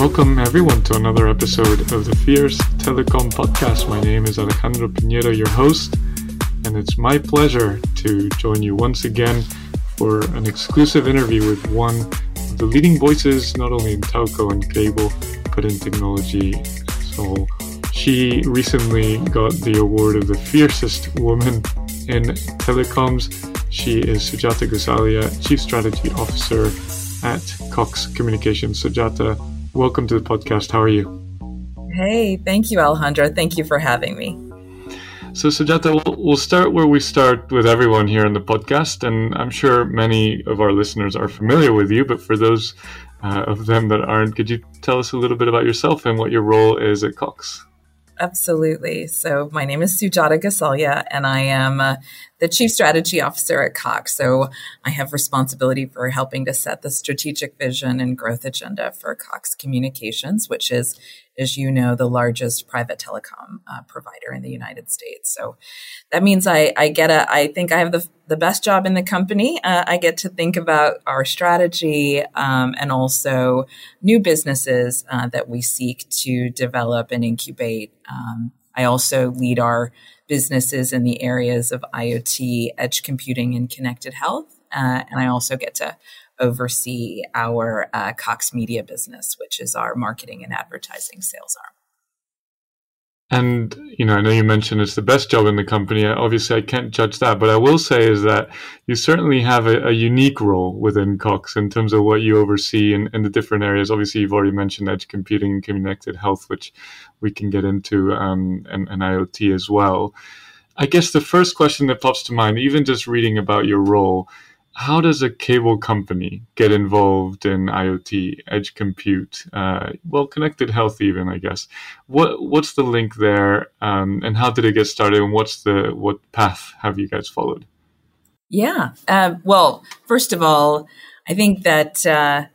Welcome everyone to another episode of the Fierce Telecom podcast. My name is Alejandro Piñero, your host, and it's my pleasure to join you once again for an exclusive interview with one of the leading voices, not only in telco and cable, but in technology. So she recently got the award of the fiercest woman in telecoms. She is Sujata Gosalia, Chief Strategy Officer at Cox Communications. Sujata, welcome to the podcast. How are you? Hey, thank you, Alejandro. Thank you for having me. So, Sujata, we'll, start where we start with everyone here in the podcast. And I'm sure many of our listeners are familiar with you, but for those uh, of them that aren't, could you tell us a little bit about yourself and what your role is at Cox? Absolutely. So, my name is Sujata Gosalia, and I am uh, the Chief Strategy Officer at Cox. So, I have responsibility for helping to set the strategic vision and growth agenda for Cox Communications, which is as you know, the largest private telecom uh, provider in the United States. So that means I, I get a, I think I have the, the best job in the company. Uh, I get to think about our strategy um, and also new businesses uh, that we seek to develop and incubate. Um, I also lead our businesses in the areas of IoT, edge computing, and connected health. Uh, and I also get to oversee our uh, Cox Media business, which is our marketing and advertising sales arm. And you know, I know you mentioned it's the best job in the company. Obviously, I can't judge that, but I will say is that you certainly have a, a unique role within Cox in terms of what you oversee in, the different areas. Obviously, you've already mentioned edge computing and connected health, which we can get into, um, and, and IoT as well. I guess the first question that pops to mind, even just reading about your role, how does a cable company get involved in IoT, edge compute, uh, well, connected health, even I guess? What what's the link there, um, and how did it get started? And what's the what path have you guys followed? Yeah, uh, well, first of all, I think that uh,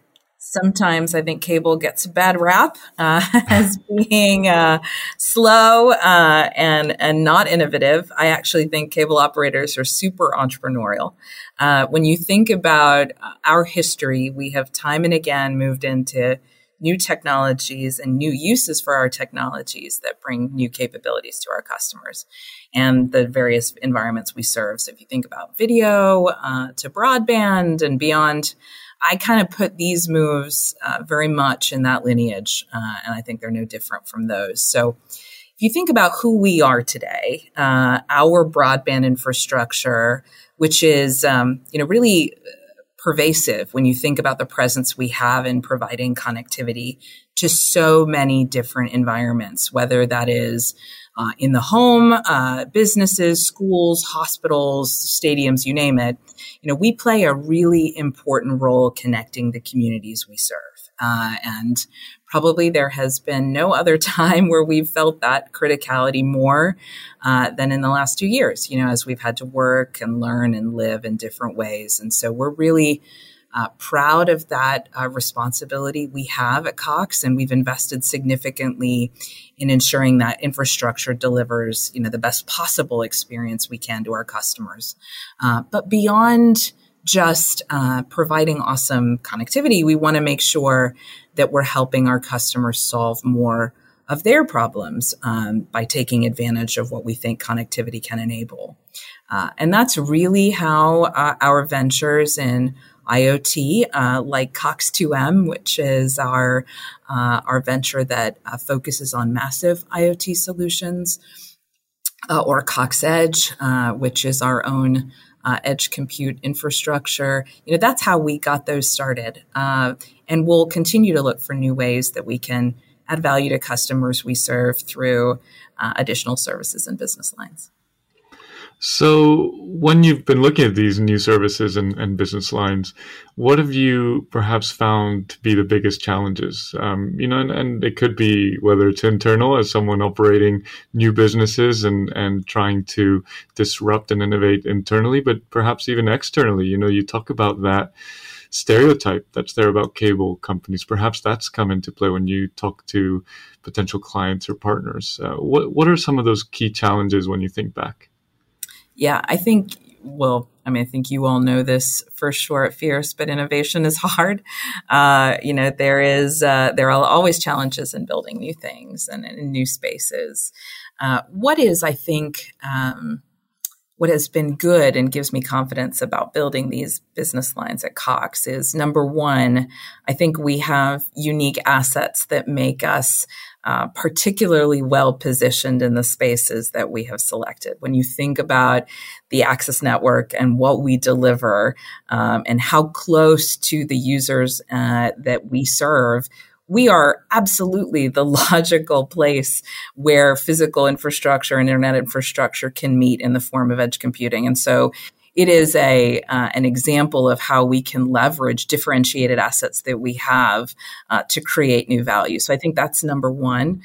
sometimes I think cable gets a bad rap uh, as being uh, slow uh, and and not innovative. I actually think cable operators are super entrepreneurial. Uh, when you think about our history, we have time and again moved into new technologies and new uses for our technologies that bring new capabilities to our customers and the various environments we serve. So if you think about video uh, to broadband and beyond, I kind of put these moves uh, very much in that lineage, uh, and I think they're no different from those. So, if you think about who we are today, uh, our broadband infrastructure, which is um, you know really pervasive when you think about the presence we have in providing connectivity to so many different environments, whether that is uh, in the home, uh, businesses, schools, hospitals, stadiums, you name it. You know, we play a really important role connecting the communities we serve. Uh, and probably there has been no other time where we've felt that criticality more uh, than in the last two years, you know, as we've had to work and learn and live in different ways. And so we're really uh, proud of that uh, responsibility we have at Cox, and we've invested significantly in ensuring that infrastructure delivers, you know, the best possible experience we can to our customers. Uh, but beyond just uh, providing awesome connectivity, we want to make sure that we're helping our customers solve more of their problems um, by taking advantage of what we think connectivity can enable. Uh, and that's really how uh, our ventures in IoT, uh, like Cox2M, which is our uh, our venture that uh, focuses on massive IoT solutions, uh, or Cox Edge, uh, which is our own uh, edge compute infrastructure. You know, that's how we got those started, and we'll continue to look for new ways that we can add value to customers we serve through additional services and business lines. So, when you've been looking at these new services and, and business lines, what have you perhaps found to be the biggest challenges? Um, you know, and, and, it could be whether it's internal as someone operating new businesses and, and trying to disrupt and innovate internally, but perhaps even externally. You know, you talk about that stereotype that's there about cable companies. Perhaps that's come into play when you talk to potential clients or partners. Uh, what, what are some of those key challenges when you think back? Yeah, I think, well, I mean, I think you all know this for sure at Fierce, but innovation is hard. Uh, you know, there is uh, there are always challenges in building new things and in new spaces. Uh, what is, I think, um, what has been good and gives me confidence about building these business lines at Cox is number one, I think we have unique assets that make us uh, particularly well positioned in the spaces that we have selected. When you think about the access network and what we deliver um, and how close to the users uh, that we serve, we are absolutely the logical place where physical infrastructure and internet infrastructure can meet in the form of edge computing. And so it is a uh, an example of how we can leverage differentiated assets that we have uh, to create new value. So I think that's number one.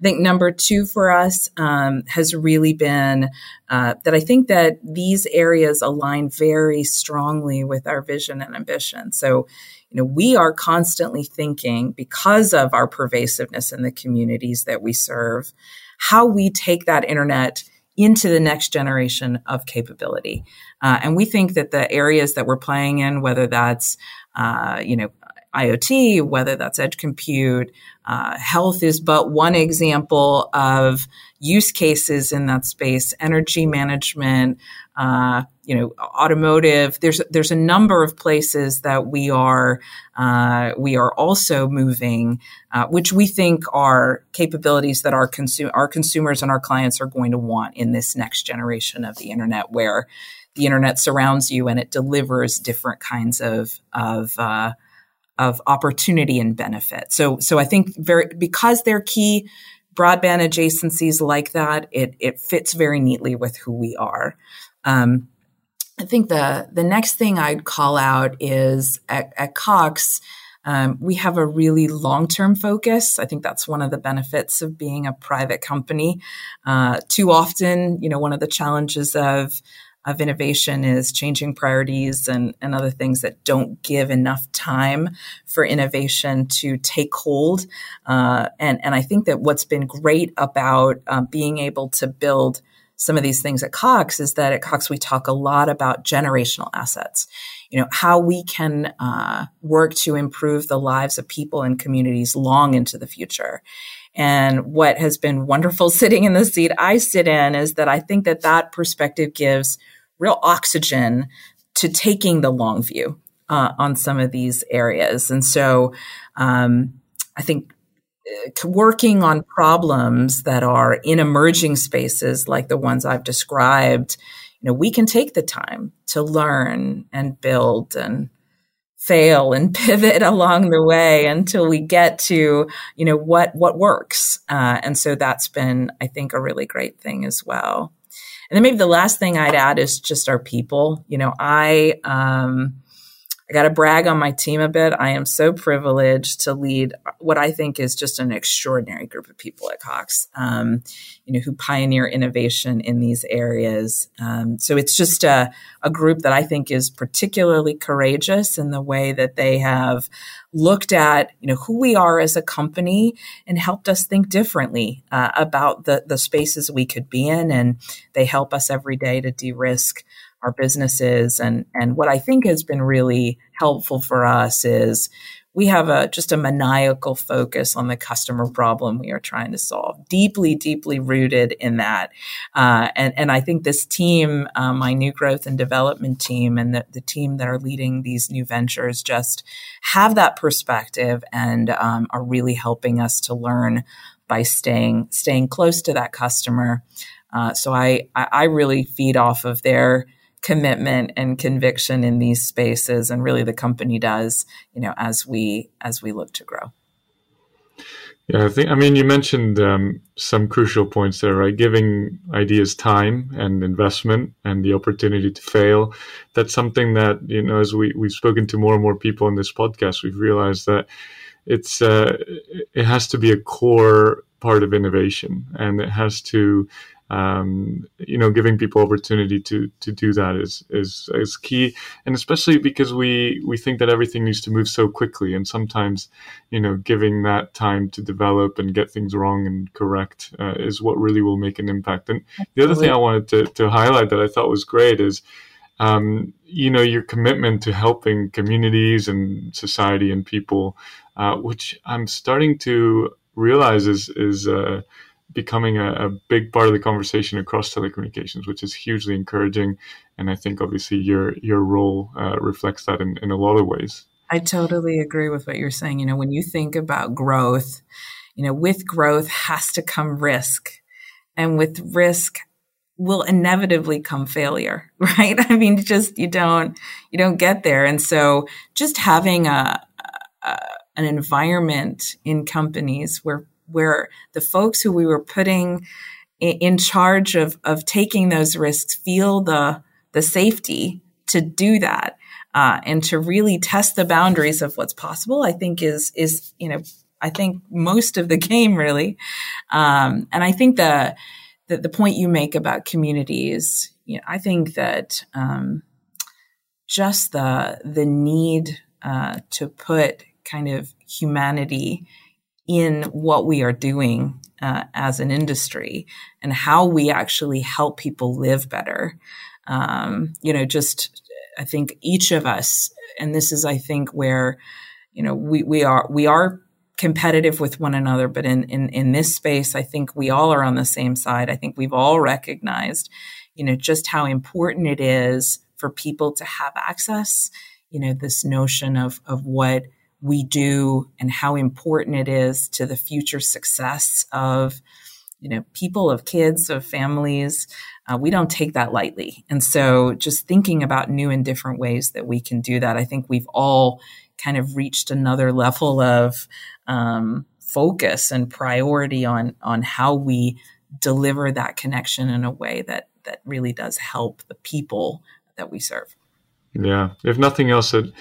I think number two for us um, has really been uh, that I think that these areas align very strongly with our vision and ambition. So, you know, we are constantly thinking because of our pervasiveness in the communities that we serve, how we take that internet into the next generation of capability. Uh, and we think that the areas that we're playing in, whether that's, uh, you know, IoT, whether that's edge compute, uh, health is but one example of use cases in that space. Energy management, uh, you know, automotive. There's there's a number of places that we are uh, we are also moving, uh, which we think are capabilities that our consume our consumers and our clients are going to want in this next generation of the internet, where the internet surrounds you and it delivers different kinds of of uh, of opportunity and benefit. So, so I think very because they're key broadband adjacencies like that, it it fits very neatly with who we are. Um, I think the the next thing I'd call out is at, at Cox. Um, we have a really long term focus. I think that's one of the benefits of being a private company. Uh, too often, you know, one of the challenges of of innovation is changing priorities and, and other things that don't give enough time for innovation to take hold. Uh, and, and I think that what's been great about uh, being able to build some of these things at Cox is that at Cox we talk a lot about generational assets. You know, how we can uh, work to improve the lives of people and communities long into the future. And what has been wonderful sitting in the seat I sit in is that I think that that perspective gives real oxygen to taking the long view uh, on some of these areas. And so um, I think working on problems that are in emerging spaces like the ones I've described, you know, we can take the time to learn and build and fail and pivot along the way until we get to you know what what works uh, and so that's been i think a really great thing as well and then maybe the last thing I'd add is just our people. You know, I um, got to brag on my team a bit. I am so privileged to lead what I think is just an extraordinary group of people at Cox, um, you know, who pioneer innovation in these areas. Um, so it's just a, a group that I think is particularly courageous in the way that they have looked at, you know, who we are as a company and helped us think differently uh, about the, the spaces we could be in. And they help us every day to de-risk our businesses. And, and what I think has been really helpful for us is we have a just a maniacal focus on the customer problem we are trying to solve, deeply, deeply rooted in that. Uh, and and I think this team, uh, my new growth and development team, and the, the team that are leading these new ventures, just have that perspective and um, are really helping us to learn by staying staying close to that customer. Uh, so I I really feed off of their commitment and conviction in these spaces and really the company does you know as we as we look to grow. Yeah i think i mean you mentioned um, some crucial points there right? Giving ideas time and investment and the opportunity to fail. That's something that you know as we, we've spoken to more and more people in this podcast we've realized that it's uh, it has to be a core part of innovation and it has to um, you know, giving people opportunity to to do that is is is key, and especially because we we think that everything needs to move so quickly, and sometimes, you know, giving that time to develop and get things wrong and correct uh, is what really will make an impact. And the other thing I wanted to to highlight that I thought was great is um, you know, your commitment to helping communities and society and people, uh, which I'm starting to realize is is uh, becoming a, a, big part of the conversation across telecommunications, which is hugely encouraging. And I think obviously your your role uh, reflects that in, in a lot of ways. I totally agree with what you're saying. You know, when you think about growth, you know, with growth has to come risk. And with risk will inevitably come failure, right? I mean, just you don't you don't get there. And so just having a, a an environment in companies where where the folks who we were putting in charge of of taking those risks feel the the safety to do that uh, and to really test the boundaries of what's possible, I think is is you know I think most of the game really, um, and I think the, the, the point you make about communities, you know, I think that um, just the the need uh, to put kind of humanity in what we are doing uh, as an industry and how we actually help people live better. Um, you know, just I think each of us, and this is, I think, where you know we we are we are competitive with one another, but in in in this space, I think we all are on the same side. I think we've all recognized, you know, just how important it is for people to have access. You know, this notion of of what we do and how important it is to the future success of you know people of kids of families uh, we don't take that lightly. And so just thinking about new and different ways that we can do that, I think we've all kind of reached another level of um, focus and priority on on how we deliver that connection in a way that that really does help the people that we serve. Yeah, if nothing else, it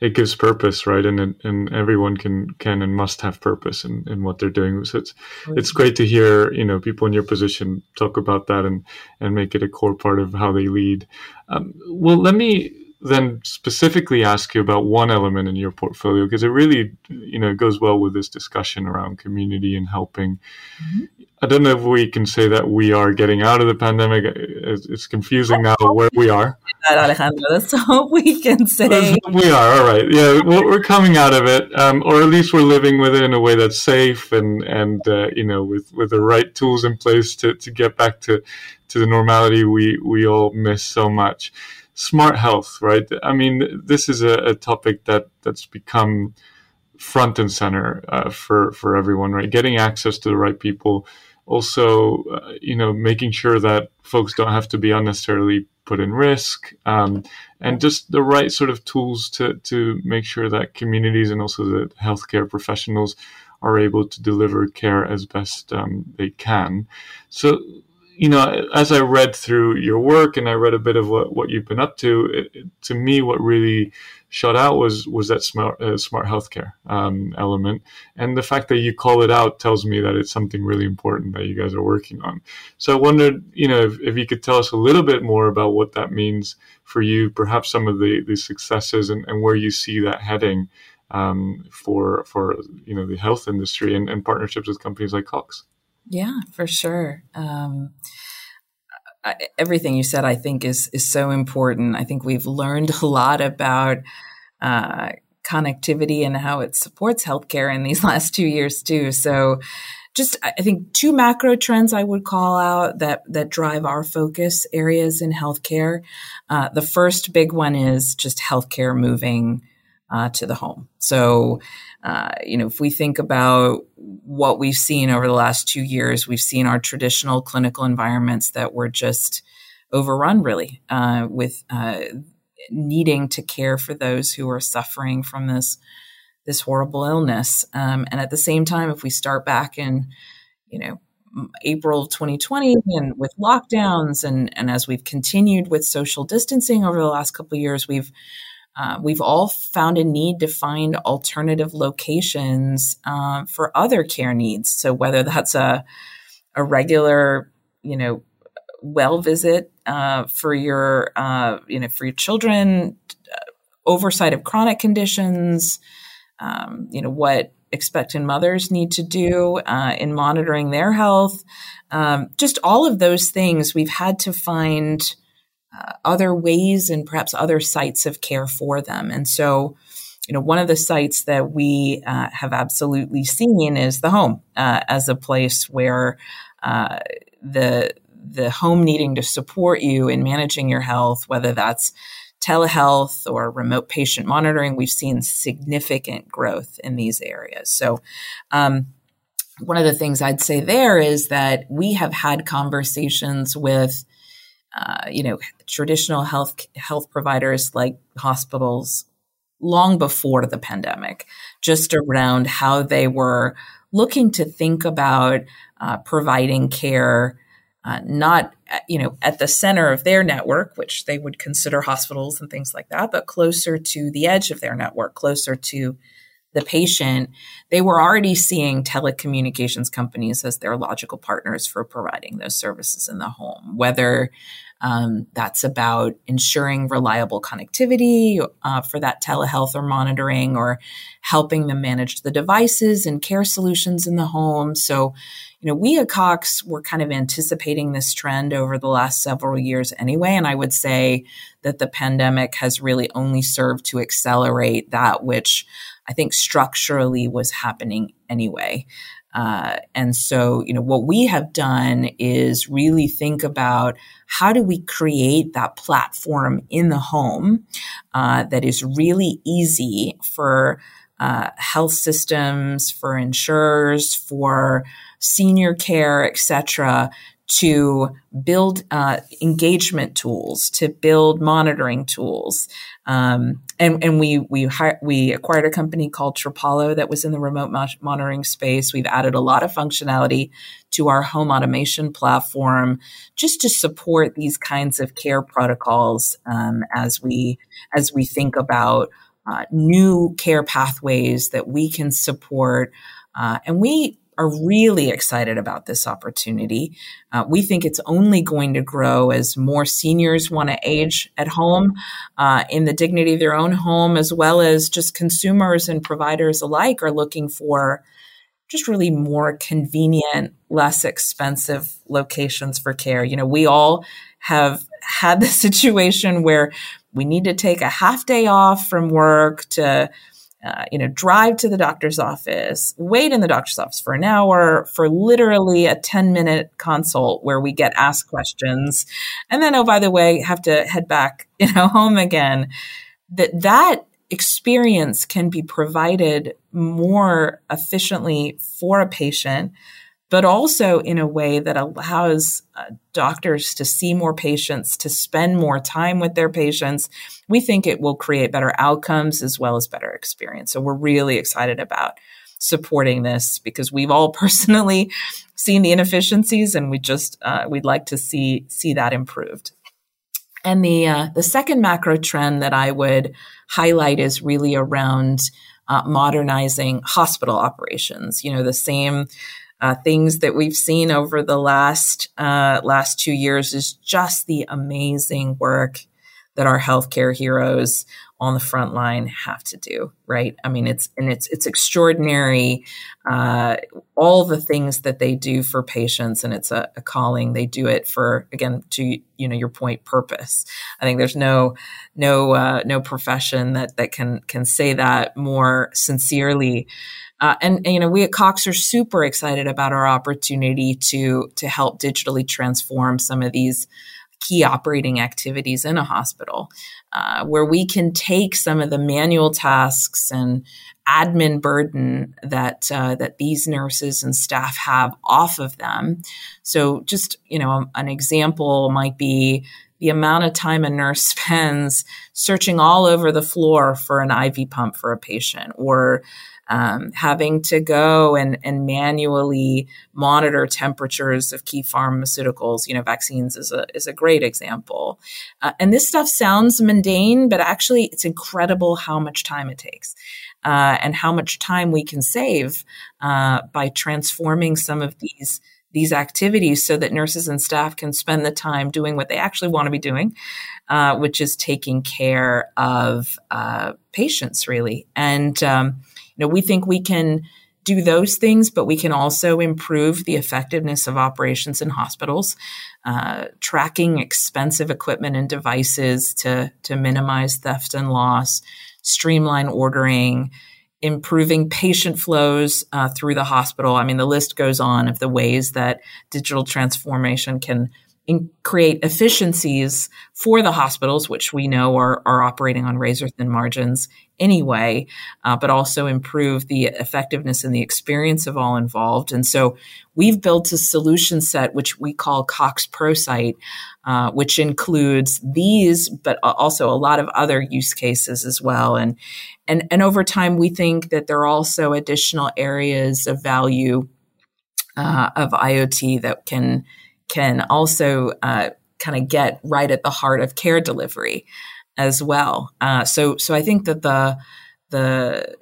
it gives purpose, right? And and everyone can can and must have purpose in, in what they're doing. So it's it's great to hear you know people in your position talk about that and and make it a core part of how they lead. Um, well, let me then specifically ask you about one element in your portfolio because it really you know goes well with this discussion around community and helping. Mm-hmm. i don't know if we can say that we are getting out of the pandemic. It's, confusing now where we are. Alejandro let's hope we can say. we are all right. Yeah we're coming out of it um, or at least we're living with it in a way that's safe and and uh, you know with with the right tools in place to to get back to to the normality we we all miss so much smart health, right? I mean, this is a, a topic that that's become front and center uh, for for everyone, right? Getting access to the right people, also, uh, you know, making sure that folks don't have to be unnecessarily put in risk, um, and just the right sort of tools to to make sure that communities and also the healthcare professionals are able to deliver care as best um, they can. So you know, as I read through your work and I read a bit of what, what you've been up to, it, it, to me, what really shot out was was that smart uh, smart healthcare um, element, and the fact that you call it out tells me that it's something really important that you guys are working on. So I wondered, you know, if, if you could tell us a little bit more about what that means for you, perhaps some of the the successes and, and where you see that heading um, for for you know the health industry and, and partnerships with companies like Cox. Yeah, for sure. Um, I, everything you said, I think, is is so important. I think we've learned a lot about uh, connectivity and how it supports healthcare in these last two years too. So, just I think two macro trends I would call out that that drive our focus areas in healthcare. Uh, the first big one is just healthcare moving uh, to the home. So, uh, you know, if we think about what we've seen over the last two years, we've seen our traditional clinical environments that were just overrun, really, uh, with uh, needing to care for those who are suffering from this this horrible illness. Um, and at the same time, if we start back in, you know, April of 2020 and with lockdowns and, and as we've continued with social distancing over the last couple of years, we've uh, we've all found a need to find alternative locations uh, for other care needs. So whether that's a a regular, you know, well visit uh, for your, uh, you know, for your children, uh, oversight of chronic conditions, um, you know, what expectant mothers need to do uh, in monitoring their health, um, just all of those things. We've had to find uh, other ways and perhaps other sites of care for them. And so, you know, one of the sites that we uh, have absolutely seen is the home uh, as a place where uh, the the home needing to support you in managing your health, whether that's telehealth or remote patient monitoring, we've seen significant growth in these areas. So, um, one of the things I'd say there is that we have had conversations with, uh, you know, traditional health health providers like hospitals long before the pandemic, just around how they were looking to think about uh, providing care. Uh, not you know at the center of their network which they would consider hospitals and things like that but closer to the edge of their network closer to the patient, they were already seeing telecommunications companies as their logical partners for providing those services in the home, whether um, that's about ensuring reliable connectivity uh, for that telehealth or monitoring or helping them manage the devices and care solutions in the home. So, you know, we at Cox were kind of anticipating this trend over the last several years anyway. And I would say that the pandemic has really only served to accelerate that, which I think structurally was happening anyway. Uh, and so, you know, what we have done is really think about how do we create that platform in the home uh, that is really easy for uh, health systems, for insurers, for senior care, et cetera, to build uh, engagement tools, to build monitoring tools. Um, and and we we we acquired a company called Trapollo that was in the remote monitoring space. We've added a lot of functionality to our home automation platform just to support these kinds of care protocols um, as we as we think about uh, new care pathways that we can support. Uh, and we are really excited about this opportunity. Uh, we think it's only going to grow as more seniors want to age at home uh, in the dignity of their own home, as well as just consumers and providers alike are looking for just really more convenient, less expensive locations for care. You know, we all have had the situation where we need to take a half day off from work to uh, you know, drive to the doctor's office, wait in the doctor's office for an hour for literally a 10 minute consult where we get asked questions. And then, oh, by the way, have to head back, you know, home again. That, that experience can be provided more efficiently for a patient but also in a way that allows uh, doctors to see more patients, to spend more time with their patients. We think it will create better outcomes as well as better experience. So we're really excited about supporting this because we've all personally seen the inefficiencies and we just uh, we'd like to see see that improved. And the uh, the second macro trend that I would highlight is really around uh, modernizing hospital operations. You know, the same uh, things that we've seen over the last uh, last two years is just the amazing work that our healthcare heroes on the front line have to do right? I mean it's and it's it's extraordinary uh, all the things that they do for patients and it's a, a, calling. They do it for again to you know your point purpose. I think there's no no uh, no profession that that can can say that more sincerely uh, and, and, you know, we at Cox are super excited about our opportunity to to help digitally transform some of these key operating activities in a hospital, uh, where we can take some of the manual tasks and admin burden that uh, that these nurses and staff have off of them. So, just you know, an example might be the amount of time a nurse spends searching all over the floor for an IV pump for a patient, or um, having to go and, and manually monitor temperatures of key pharmaceuticals. You know, vaccines is a is a great example. Uh, and this stuff sounds mundane, but actually, it's incredible how much time it takes. Uh, and how much time we can save uh, by transforming some of these these activities so that nurses and staff can spend the time doing what they actually want to be doing, uh, which is taking care of uh, patients, really. And um, you know, we think we can do those things, but we can also improve the effectiveness of operations in hospitals, uh, tracking expensive equipment and devices to, to minimize theft and loss, streamline ordering, improving patient flows uh, through the hospital. I mean, the list goes on of the ways that digital transformation can in, create efficiencies for the hospitals, which we know are, are operating on razor thin margins anyway, uh, but also improve the effectiveness and the experience of all involved. And so we've built a solution set which we call Cox Prosight, uh, which includes these, but also a lot of other use cases as well. And and and over time, we think that there are also additional areas of value uh, of IoT that can can also uh, kind of get right at the heart of care delivery as well. Uh, so so I think that the the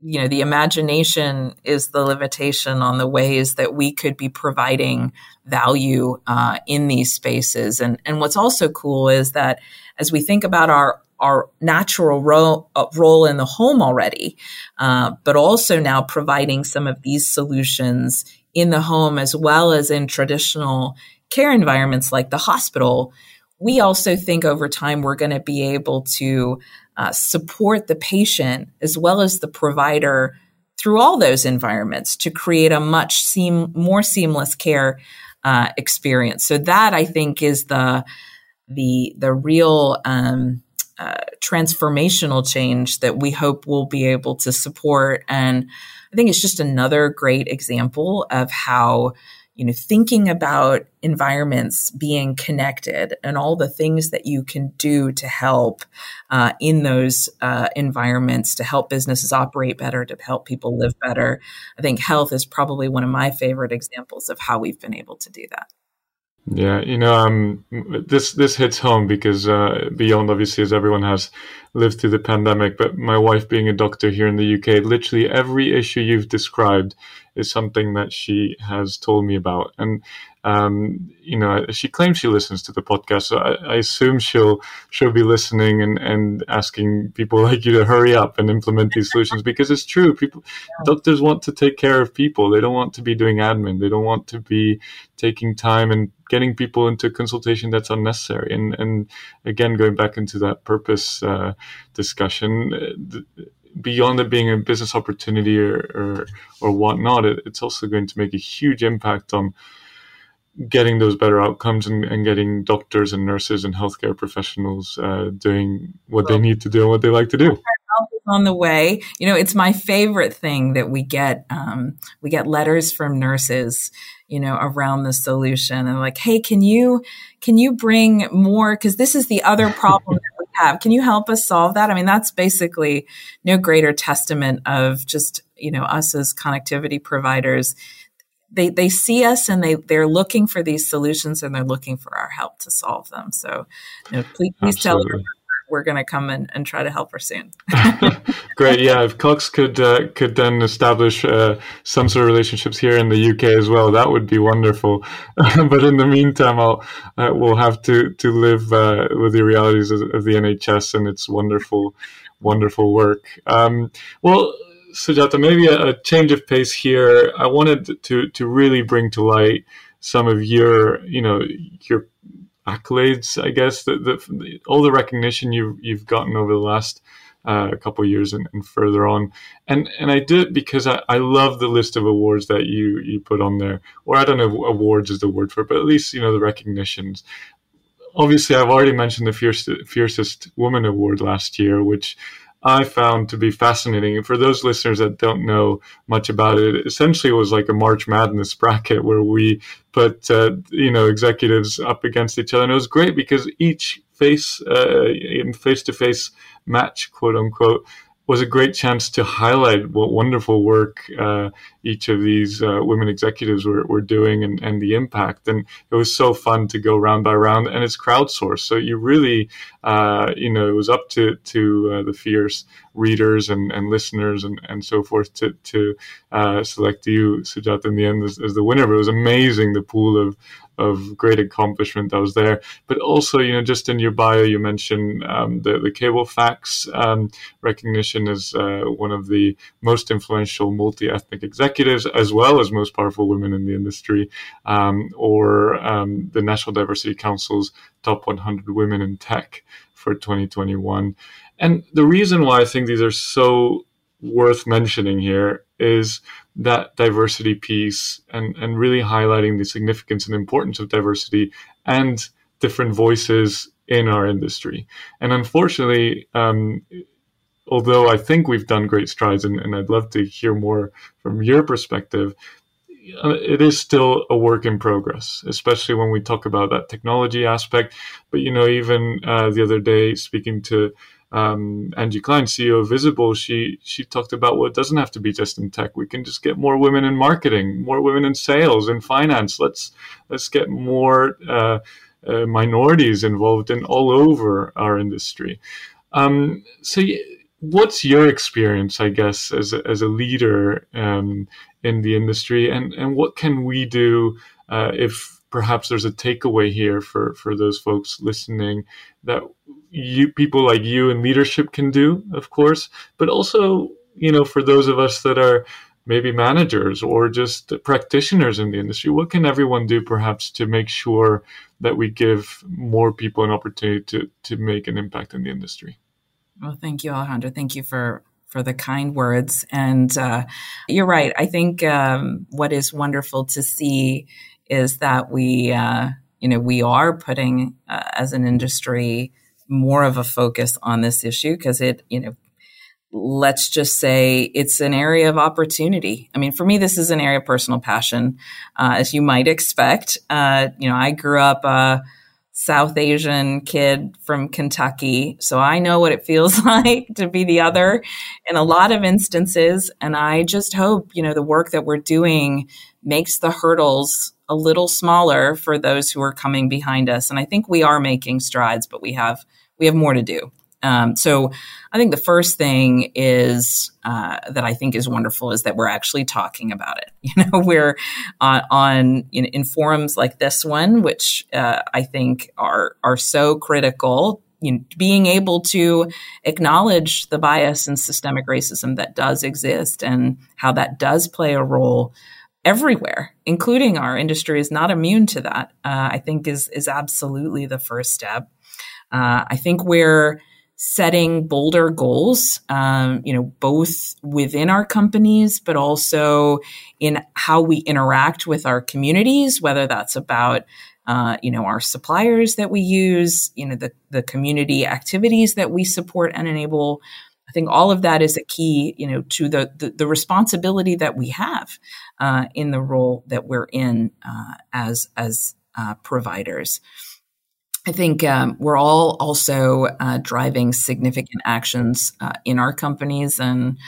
you know the imagination is the limitation on the ways that we could be providing value uh, in these spaces and and what's also cool is that as we think about our our natural role, uh, role in the home already, uh, but also now providing some of these solutions in the home as well as in traditional care environments like the hospital, we also think over time we're going to be able to uh, support the patient as well as the provider through all those environments to create a much seam, more seamless care uh, experience. So that I think is the the the real um, uh, transformational change that we hope we'll be able to support. And I think it's just another great example of how you know, thinking about environments being connected and all the things that you can do to help uh, in those uh, environments to help businesses operate better, to help people live better. I think health is probably one of my favorite examples of how we've been able to do that. Yeah, you know, um, this this hits home because uh, beyond obviously, as everyone has lived through the pandemic, but my wife being a doctor here in the UK, literally every issue you've described is something that she has told me about, and um, you know, she claims she listens to the podcast, so I, I, assume she'll she'll be listening and, and asking people like you to hurry up and implement these solutions because it's true. People, doctors want to take care of people. They don't want to be doing admin. They don't want to be taking time and getting people into consultation that's unnecessary. And and again, going back into that purpose uh, discussion. Uh, beyond it being a business opportunity or, or, or whatnot, it, it's also going to make a huge impact on getting those better outcomes and, and getting doctors and nurses and healthcare professionals uh, doing what well, they need to do and what they like to do on the way you know it's my favorite thing that we get um, we get letters from nurses you know around the solution and like hey can you can you bring more because this is the other problem have. Can you help us solve that? I mean that's basically no greater testament of just you know us as connectivity providers. They they see us and they they're looking for these solutions and they're looking for our help to solve them. So, you know, please, please tell we're going to come and, and try to help her soon. Great, yeah. If Cox could uh, could then establish uh, some sort of relationships here in the UK as well, that would be wonderful. but in the meantime, I'll uh, we'll have to to live uh, with the realities of, of, the NHS and its wonderful wonderful work. Um, well Sujata, maybe a, a, change of pace here. I wanted to to really bring to light some of your, you know, your accolades. I guess the all the recognition you've you've gotten over the last uh, couple years and, and, further on, and and I did it because I, I love the list of awards that you you put on there. Or I don't know awards is the word for it, but at least you know the recognitions obviously I've already mentioned the fiercest, fiercest woman award last year, which I found to be fascinating. And for those listeners that don't know much about it, essentially it was like a March Madness bracket where we put uh, you know executives up against each other, and it was great because each face uh, in face to face match, quote unquote, was a great chance to highlight what wonderful work uh, each of these uh, women executives were, were doing and, and the impact. And it was so fun to go round by round, and it's crowdsourced. So you really, uh, you know, it was up to to uh, the fierce readers and, and listeners and, and so forth to, to uh, select you, Sujat, in the end as, as the winner. But it was amazing the pool of of great accomplishment that was there. But also, you know, just in your bio, you mentioned um, the the Cablefax um, recognition as uh, one of the most influential multi ethnic executives, as well as most powerful women in the industry, um, or um, the National Diversity Council's top 100 women in tech for 2021. And the reason why I think these are so worth mentioning here is that diversity piece and, and really highlighting the significance and importance of diversity and different voices in our industry. And unfortunately, um, although I think we've done great strides, and, and, I'd love to hear more from your perspective, uh, it is still a work in progress, especially when we talk about that technology aspect. But you know, even uh, the other day, speaking to um, Angie Klein, CEO of Visible, she she talked about well, it doesn't have to be just in tech. We can just get more women in marketing, more women in sales, in finance. Let's let's get more uh, uh, minorities involved in all over our industry. Um, so, what's your experience, I guess, as a, as a leader um, in the industry, and and what can we do uh, if perhaps there's a takeaway here for for those folks listening that you people like you in leadership can do, of course, but also you know for those of us that are maybe managers or just practitioners in the industry, what can everyone do perhaps to make sure that we give more people an opportunity to to make an impact in the industry? Well, thank you, Alejandro. Thank you for for the kind words. And uh, you're right. I think um, what is wonderful to see is that we, uh, you know, we are putting uh, as an industry more of a focus on this issue because it, you know, let's just say it's an area of opportunity. I mean, for me, this is an area of personal passion, uh, as you might expect. Uh, you know, I grew up a South Asian kid from Kentucky, so I know what it feels like to be the other in a lot of instances. And I just hope, you know, the work that we're doing makes the hurdles a little smaller for those who are coming behind us. And I think we are making strides, but we have we have more to do. Um, so I think the first thing is uh, that I think is wonderful is that we're actually talking about it. You know, we're on, on in, in, forums like this one, which uh, I think are are so critical. You know, being able to acknowledge the bias and systemic racism that does exist and how that does play a role everywhere, including our industry, is not immune to that. Uh, I think is is absolutely the first step. Uh, I think we're setting bolder goals, um, you know, both within our companies, but also in how we interact with our communities, whether that's about uh, you know our suppliers that we use, you know the the community activities that we support and enable. I think all of that is a key, you know, to the the, the responsibility that we have uh, in the role that we're in uh, as as uh, providers. I think um, we're all also uh, driving significant actions uh, in our companies. And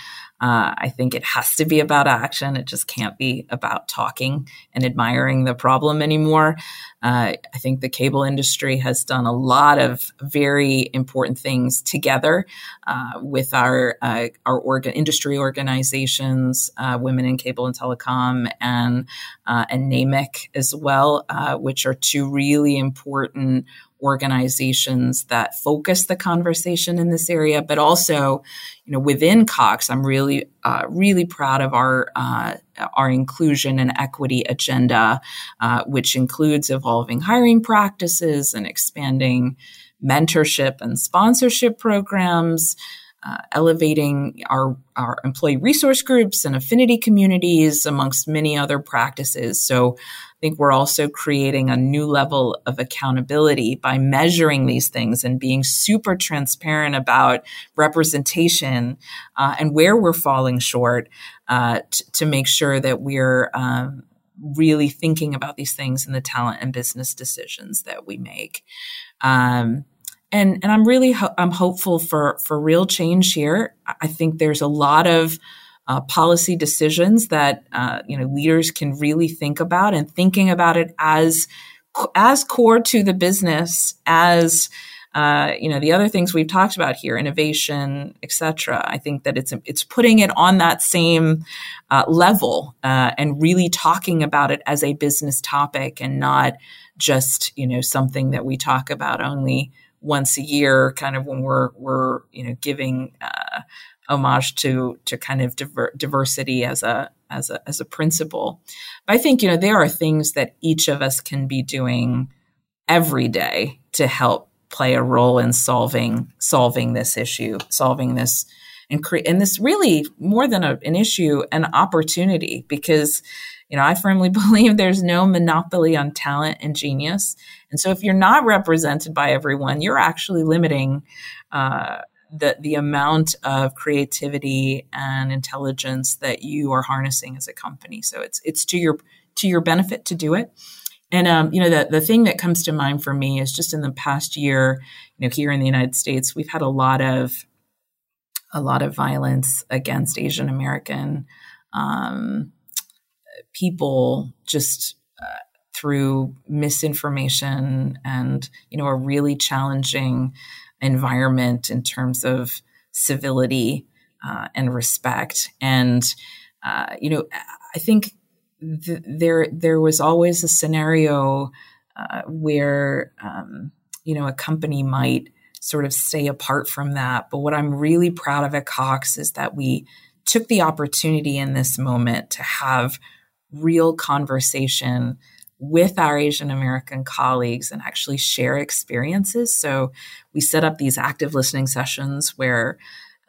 uh, I think it has to be about action. It just can't be about talking and admiring the problem anymore. Uh, I think the cable industry has done a lot of very important things together uh, with our uh, our organ- industry organizations, Women in Cable and Telecom, and and NAMIC as well, which are two really important organizations that focus the conversation in this area, but also, you know, within Cox, I'm really, uh, really proud of our uh, our inclusion and equity agenda, uh, which includes evolving hiring practices and expanding mentorship and sponsorship programs. Uh, elevating our, our employee resource groups and affinity communities amongst many other practices. So think we're also creating a new level of accountability by measuring these things and being super transparent about representation uh, and where we're falling short uh, t- to make sure that we're um, really thinking about these things in the talent and business decisions that we make. Um, and and I'm really ho- I'm hopeful for for real change here. I think there's a lot of uh, policy decisions that uh, you know leaders can really think about and thinking about it as as core to the business as uh, you know the other things we've talked about here, innovation, etc. I think that it's it's putting it on that same uh, level uh, and really talking about it as a business topic and not just you know something that we talk about only once a year, kind of when we're we're you know giving uh, homage to to kind of diver- diversity as a as a as a principle. But I think you know there are things that each of us can be doing every day to help play a role in solving solving this issue, solving this and create and this really more than a, an issue, an opportunity because you know I firmly believe there's no monopoly on talent and genius, and so if you're not represented by everyone, you're actually limiting. Uh, the the amount of creativity and intelligence that you are harnessing as a company. So it's it's to your to your benefit to do it. And um, you know the the thing that comes to mind for me is just in the past year, you know, here in the United States, we've had a lot of a lot of violence against Asian American um, people, just uh, through misinformation and you know a really challenging environment in terms of civility uh, and respect. And uh, you know, I think th- there there was always a scenario uh, where um, you know a company might sort of stay apart from that. But what I'm really proud of at Cox is that we took the opportunity in this moment to have real conversation with our Asian American colleagues and actually share experiences. So we set up these active listening sessions where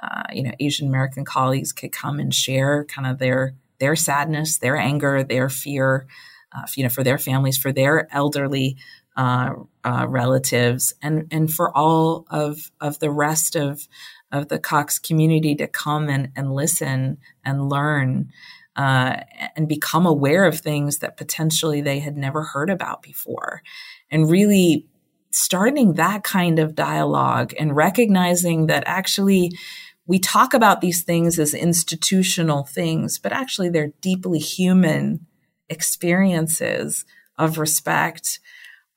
uh, you know Asian American colleagues could come and share kind of their their sadness, their anger, their fear, uh, you know, for their families, for their elderly uh, uh relatives, and and for all of of the rest of of the Cox community to come and, and listen and learn uh, and become aware of things that potentially they had never heard about before. And really starting that kind of dialogue and recognizing that actually we talk about these things as institutional things, but actually they're deeply human experiences of respect,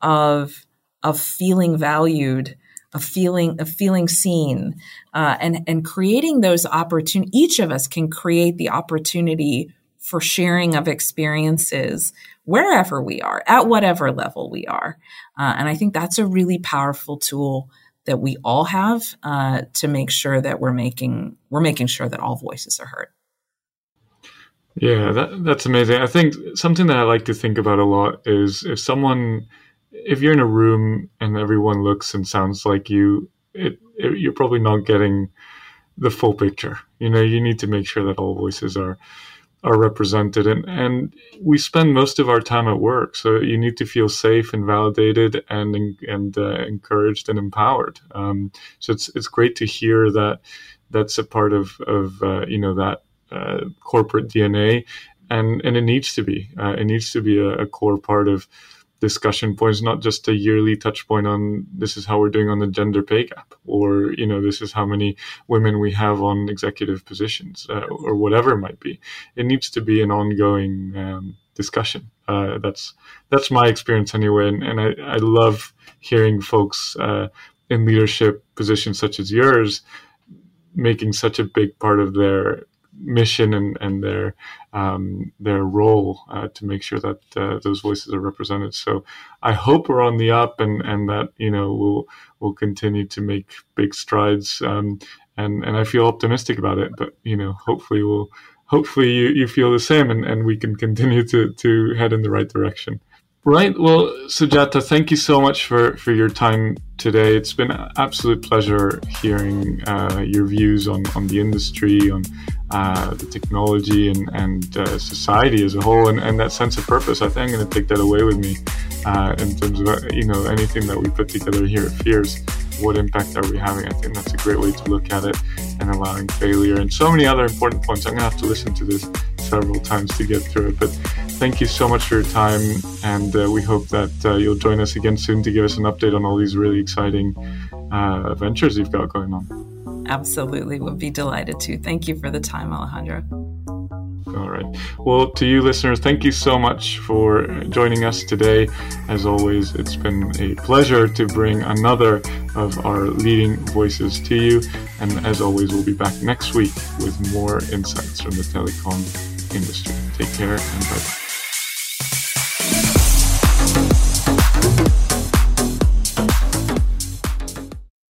of, of feeling valued, of feeling of feeling seen uh, and and creating those opportunities each of us can create the opportunity for sharing of experiences wherever we are at whatever level we are. Uh, and i think that's a really powerful tool that we all have uh, to make sure that we're making we're making sure that all voices are heard. Yeah that, that's amazing. I think something that i like to think about a lot is if someone if you're in a room and everyone looks and sounds like you, it, it, you're probably not getting the full picture. You know, you need to make sure that all voices are are represented, and and we spend most of our time at work, so you need to feel safe and validated and and uh, encouraged and empowered. Um, so it's it's great to hear that that's a part of of uh, you know that uh, corporate DNA, and and it needs to be uh, it needs to be a, a core part of discussion points, not just a yearly touch point on this is how we're doing on the gender pay gap, or you know this is how many women we have on executive positions, uh, or whatever it might be. It needs to be an ongoing um, discussion. Uh, that's that's my experience anyway, and, and I, I love hearing folks uh, in leadership positions such as yours making such a big part of their mission and, and their um, their role uh, to make sure that uh, those voices are represented. So I hope we're on the up and, and that you know we'll we'll continue to make big strides. Um, and and I feel optimistic about it. But you know, hopefully we'll hopefully you, you feel the same and, and we can continue to to head in the right direction. Right. Well, Sujata, thank you so much for, for your time today. It's been an absolute pleasure hearing uh, your views on, on the industry, on uh, the technology, and, and uh, society as a whole, and, and that sense of purpose. I think I'm going to take that away with me uh, in terms of you know anything that we put together here at Fierce. What impact are we having? I think that's a great way to look at it, and allowing failure, and so many other important points. I'm going to have to listen to this several times to get through it, but thank you so much for your time, and uh, we hope that uh, you'll join us again soon to give us an update on all these really exciting uh, ventures you've got going on. Absolutely, would be delighted to. Thank you for the time, Alejandro. All right. Well, to you listeners, thank you so much for joining us today. As always, it's been a pleasure to bring another of our leading voices to you. And as always, we'll be back next week with more insights from the telecom industry. Take care and bye bye.